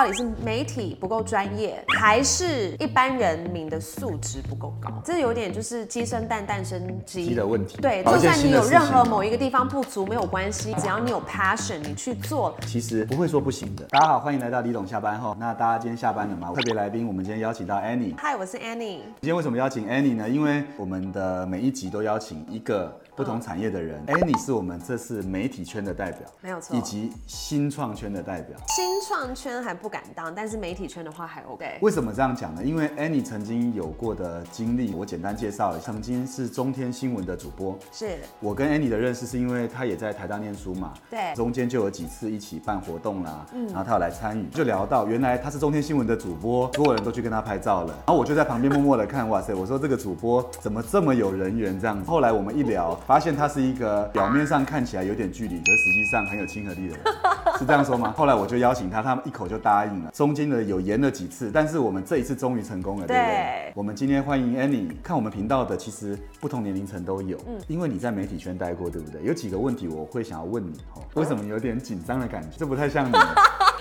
到底是媒体不够专业，还是一般人民的素质不够高？这有点就是鸡生蛋，蛋生鸡鸡的问题对，就算你有任何某一个地方不足没有关系，只要你有 passion，你去做，其实不会说不行的。大家好，欢迎来到李董下班后。那大家今天下班了吗？特别来宾，我们今天邀请到 Annie。嗨，我是 Annie。今天为什么邀请 Annie 呢？因为我们的每一集都邀请一个不同产业的人。Annie 是我们这次媒体圈的代表，没有错以及新创圈的代表。新创圈还不敢当，但是媒体圈的话还 OK。为什么这样讲呢？因为 Annie 曾经有过的经历，我简单介绍，曾经是中天新闻的主播。是我跟 Annie 的认识是因为她也在台大念书嘛，对中间就有几次一起办活动啦，然后她有来参与，就聊到原来她是中天新闻的主播，所有人都去跟她拍照了，然后我就在旁边默默的看，哇塞，我说这个主播怎么这么有人缘这样子。后来我们一聊，发现他是一个表面上看起来有点距离，可是实际上很有亲和力的人，是这样说吗？后来我就邀请他，他们一口就答应了，中间呢有延了几次，但是我们这一次终于成功了，对不对对？我们今天欢迎 Annie，看我们频道的其实不同年龄层都有，嗯，因为你在媒体圈待过，对不对？有几个问题我会想要问你哦，为什么有点紧张的感觉？这不太像你。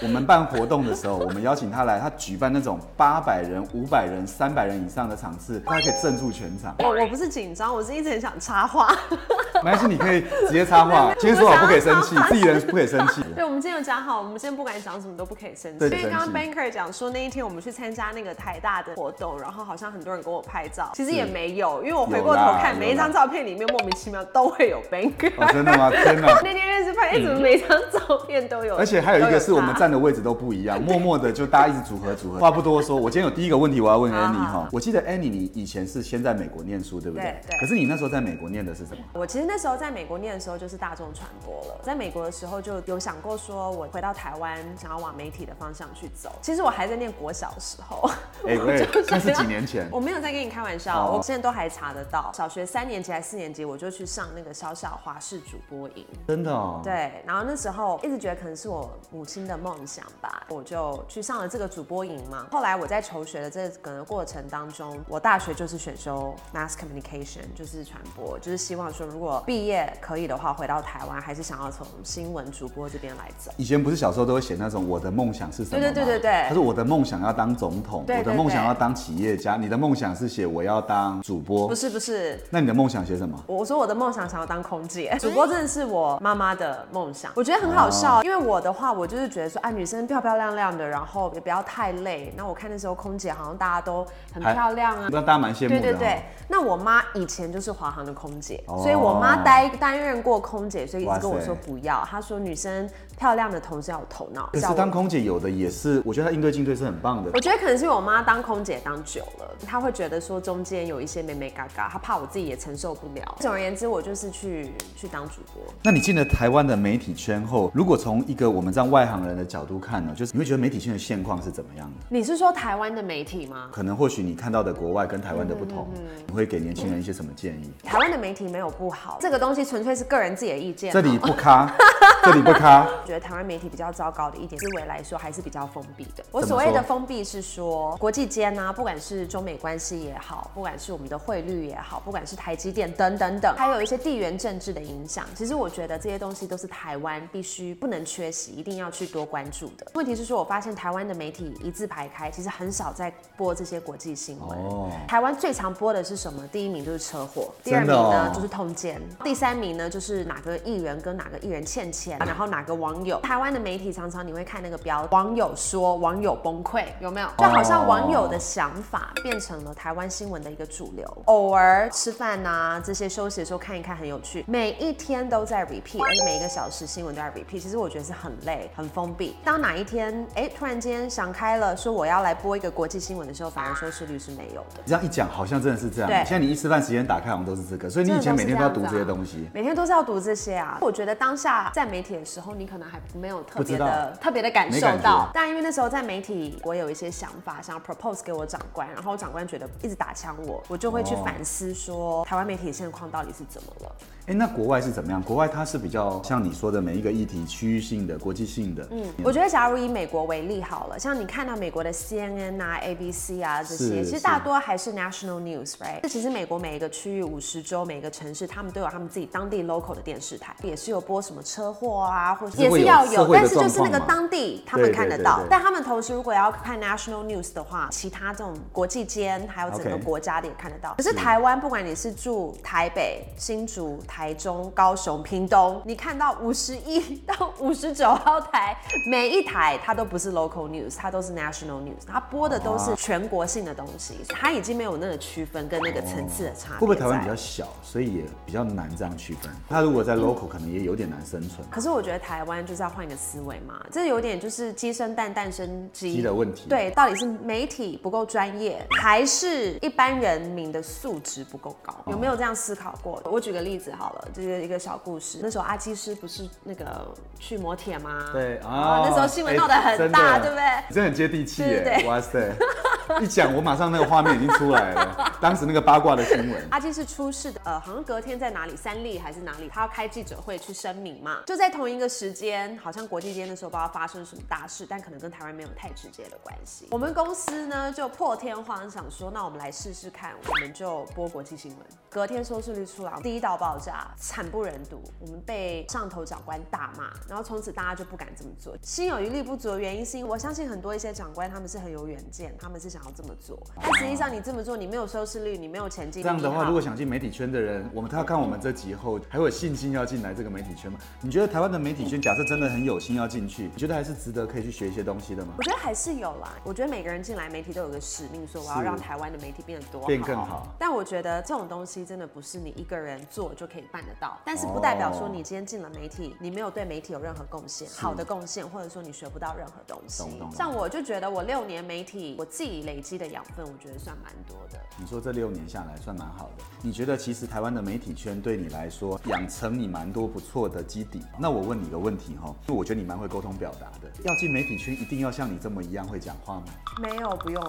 我们办活动的时候，我们邀请他来，他举办那种八百人、五百人、三百人以上的场次，他可以镇住全场。我我不是紧张，我是一直很想插话。没关系，你可以直接插话。今天说好不可以生气，自己人不可以生气。对，我们今天有讲好，我们今天不管讲什么都不可以生气。对因为刚刚 Banker 讲说那一天我们去参加那个台大的活动，然后好像很多人给我拍照，其实也没有，因为我回过头看每一张照片里面莫名其妙都会有 Banker。哦，真的吗？天哪！那天认识拍，哎，怎么每张照片都有？而且还有一个是我们站的位置都不一样，默默的就大家一直组合组合。话不多说，我今天有第一个问题我要问好 Annie 哈。我记得 Annie 你以前是先在美国念书，对不对？对对可是你那时候在美国念的是什么？我其实那时候在美国念的时候就是大众传播了，在美国的时候就有想过说，我回到台湾想要往媒体的方向去走。其实我还在念国小的时候，哎 我那是几年前？我没有在跟你开玩笑，哦我现在都还查得到。小学三年级还是四年级，我就去上那个小小华视主播营。真的哦。对，然后那时候一直觉得可能是我母亲的梦想吧，我就去上了这个主播营嘛。后来我在求学的这个过程当中，我大学就是选修 mass communication，就是传播，就是希望说如果毕业可以的话，回到台湾还是想要从新闻主播这边来走。以前不是小时候都会写那种我的梦想是什么？对对对对对他说我的梦想要当总统，对对我的梦想要当企业家。你的梦想是写我要当主播不，是不是，那你的梦想写什么？我说我的梦想想要当空姐，主播真的是我妈妈的梦想。我觉得很好笑，因为我的话，我就是觉得说，啊，女生漂漂亮亮的，然后也不要太累。那我看那时候空姐好像大家都很漂亮啊。那大家蛮羡慕的。对对对，，那我妈以前就是华航的空姐，哦所以我妈担担任过空姐，所以一直跟我说不要。她说女生漂亮的同时要有头脑。可是当空姐有的也是，我觉得她应对进退是很棒的我。觉得可能是因为我妈当空姐当久了，她会觉得说中间有一些美美嘎嘎，她怕我自己也承受不了。总而言之，我就是去去当主播。那你进了台湾的媒体圈后，如果从一个我们这样外行人的角度看呢，就是你会觉得媒体圈的现况是怎么样的？你是说台湾的媒体吗？可能或许你看到的国外跟台湾的不同，嗯你会给年轻人一些什么建议？台湾的媒体没有不好，这个东西纯粹是个人自己的意见。这里不咖，这里不咖，我觉得台湾媒体比较糟糕的一点，思维来说还是比较封闭的。我所谓的封闭是说，国际间呢、不管是中美关系也好，不管是我们的汇率也好，不管是台积电等等等，还有一些地缘政治的影响，其实我觉得这些东西都是台湾必须不能缺席，一定要去多关注的。问题是说，我发现台湾的媒体一字排开，其实很少在播这些国际新闻。哦台湾最常播的是什么？第一名就是车祸，第二名呢、哦就是通奸，第三名呢就是哪个艺人跟哪个艺人欠钱，然后哪个网友。台湾的媒体常常你会看那个标，网友说网友崩溃，有没有？就好像网友的想法变成了台湾新闻的一个主流。偶尔吃饭呐、这些休息的时候看一看很有趣，每一天都在 repeat，而且每一个小时新闻都要 repeat。其实我觉得是很累、很封闭。当哪一天哎突然间想开了，说我要来播一个国际新闻的时候，反而收视率是没有的。这样一讲好像真的是这样。对现在你一吃饭时间打开好像都是这个，所以你以前每天都要读这些东西。每天都是要读这些啊。我觉得当下在媒体的时候，你可能还没有特别的特别的感受到。但因为那时候在媒体，我有一些想法想要 propose 给我长官，然后长官觉得一直打枪我，我就会去哦反思说台湾媒体现况到底是怎么了。哎，那国外是怎么样？国外它是比较像你说的每一个议题区域性的、国际性的，嗯，我觉得，假如以美国为例好了，像你看到美国的 CNN 啊、ABC 啊这些，其实大多还是 national news，right？这其实美国每一个区域、五十州、每个城市，他们都有他们自己当地 local 的电视台，也是有播什么车祸啊，或者是也是要有，但是就是那个当地他们看得到对对。但他们同时如果要看 national news 的话，其他这种国际间还有整个国家的也看得到。可是台湾，不管你是住台北、新竹、台中、高雄、屏东，你看到五十一 到五十九号台，每一台它都不是 local news，它都是 national news，它播的都是全国性的东西，它已经没有那个区分跟那个层次的差别。会不会台湾比较？小，所以也比较难这样区分？他如果在 local，可能也有点难生存。可是我觉得台湾就是要换一个思维嘛，这有点就是鸡生蛋，蛋生鸡鸡的问题对，到底是媒体不够专业，还是一般人民的素质不够高？有没有这样思考过？我举个例子好了，这是一个小故事。那时候阿基师不是那个去磨铁吗？对啊那时候新闻闹得很大，对不对？你真的很接地气耶！哇塞，一讲我马上那个画面已经出来了，当时那个八卦的新闻。阿基是出事的，呃，好像隔天在哪里，三立还是哪里，他要开记者会去声明嘛。就在同一个时间，好像国际间的时候不知道发生什么大事，但可能跟台湾没有太直接的关系。我们公司呢就破天荒想说，那我们来试试看，我们就播国际新闻。隔天收视率出来，第一道爆炸，惨不忍睹，我们被上头长官大骂，然后从此大家就不敢这么做。心有余力不足的原因是因为我相信很多一些长官他们是很有远见，他们是想要这么做，但实际上你这么做，你没有收视率，你没有前进，这样的话，如果想进媒体圈的人，我们他要看我们这集后，还会有信心要进来这个媒体圈吗？你觉得台湾的媒体圈，假设真的很有心要进去，你觉得还是值得可以去学一些东西的吗？我觉得还是有啦。我觉得每个人进来媒体都有个使命，说我要让台湾的媒体变得多变更好但我觉得这种东西真的不是你一个人做就可以办得到。但是不代表说哦你今天进了媒体，你没有对媒体有任何贡献，好的贡献，或者说你学不到任何东西。像我就觉得我六年媒体，我自己累积的养分，我觉得算蛮多的。你说这六年下来算蛮好的，你觉得其实台湾的媒体圈对你来说养成你蛮多不错的基底？那我问你个问题哈，就我觉得你蛮会沟通表达的，要进媒体圈一定要像你这么一样会讲话吗？没有，不用？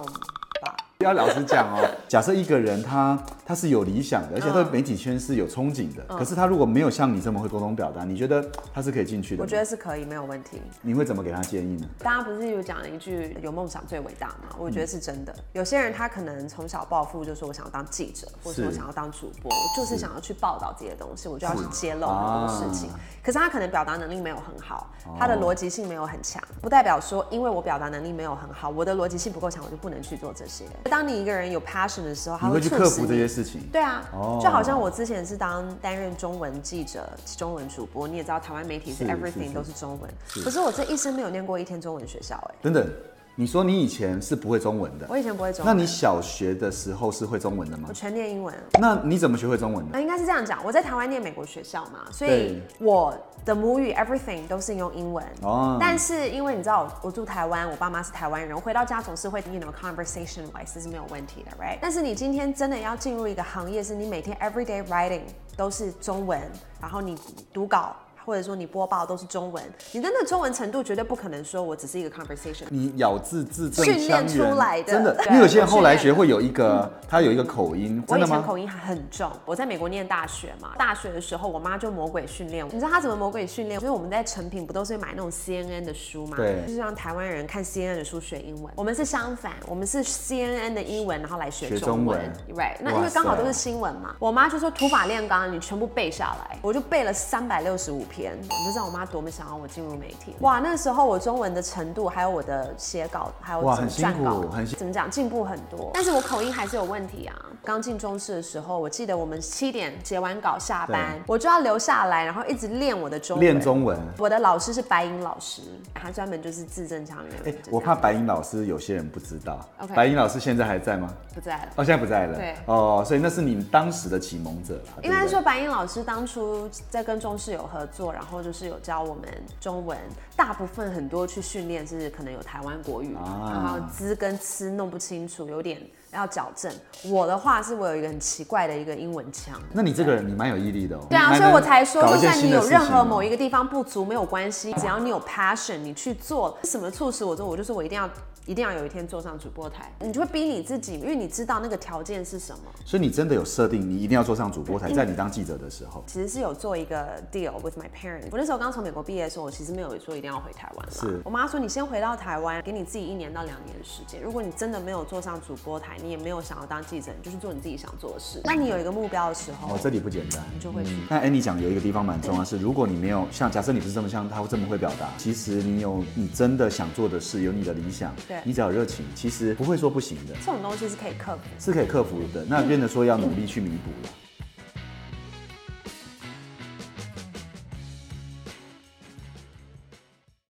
要老实讲哦，假设一个人他他是有理想的，而且对嗯媒体圈是有憧憬的，可是他如果没有像你这么会沟通表达，你觉得他是可以进去的？我觉得是可以，没有问题。你会怎么给他建议呢？大家不是有讲了一句“有梦想最伟大”吗？我觉得是真的。有些人他可能从小抱负，就是我想要当记者，或者说我想要当主播，我就是想要去报道这些东西，我就要去揭露啊很多事情。可是他可能表达能力没有很好，他的逻辑性没有很强，不代表说因为我表达能力没有很好，我的逻辑性不够强，我就不能去做这些。当你一个人有 passion 的时候，他你会去克服这些事情？对啊，哦。就好像我之前是当担任中文记者、中文主播，你也知道台湾媒体是是是 everything 是都是。中文，可是我这一生没有念过一天中文学校，哎，等等，你说你以前是不会中文的，我以前不会中文，那你小学的时候是会中文的吗我？全念英文。那你怎么学会中文的？那应该是这样讲，我在台湾念美国学校嘛，所以我的母语 everything 都是用英文。哦但是因为你知道我我住台湾，我爸妈是台湾人，我回到家总是会 you know conversation wise 这是没有问题的，right？但是你今天真的要进入一个行业，是你每天 everyday writing 都是中文，然后你读稿。或者说你播报都是中文，你的那中文程度绝对不可能说我只是一个 conversation。你咬字字正训练出来的真的。因为有些人后来学会有一个，他有一个口音，我以？前口音还很重，我在美国念大学嘛，大学的时候我妈就魔鬼训练我。你知道她怎么魔鬼训练？就是我们在成品不都是买那种 CNN 的书嘛，对就是让台湾人看 CNN 的书学英文。我们是相反，我们是 CNN 的英文，然后来学学中文中文，right？那因为刚好都是新闻嘛，我妈就说土法炼钢，你全部背下来，我就背了三百六十五篇，你就知道我妈多么想要我进入媒体。哇，那时候我中文的程度，还有我的写稿，还有哇很辛苦很辛怎么讲进步很多，但是我口音还是有问题啊。刚进中视的时候，我记得我们七点结完稿下班，我就要留下来，然后一直练我的中文。练中文。我的老师是白银老师，他专门就是字正腔圆。哎、我怕白银老师有些人不知道 OK 白银老师现在还在吗？不在了。哦，现在不在了。对哦，所以那是你当时的启蒙者啦。对不对应该说，白银老师当初在跟中视有合作，然后就是有教我们中文，大部分很多去训练是可能有台湾国语，啊然后滋跟呲弄不清楚，有点要矫正。我的话是我有一个很奇怪的一个英文腔。那你这个人你蛮有毅力的哦。对啊，所以我才说，就算你有任何某一个地方不足，没有关系，只要你有 passion，你去做，什么促使我做，我就说我一定要。一定要有一天坐上主播台，你就会逼你自己，因为你知道那个条件是什么。所以你真的有设定，你一定要坐上主播台，在你当记者的时候。其实是有做一个 deal with my parents。我那时候刚从美国毕业的时候，我其实没有说一定要回台湾啦。是我妈说你先回到台湾，给你自己一年到两年的时间。如果你真的没有坐上主播台，你也没有想要当记者，你就去做你自己想做的事。那你有一个目标的时候，哦，这里不简单。你就会去。那 Annie 讲有一个地方蛮重要，是如果你没有像假设你不是这么像他这么会表达，其实你有你真的想做的事，有你的理想，对你只要热情，其实不会说不行的，这种东西是可以克服。是可以克服的。那变得说要努力去弥补了。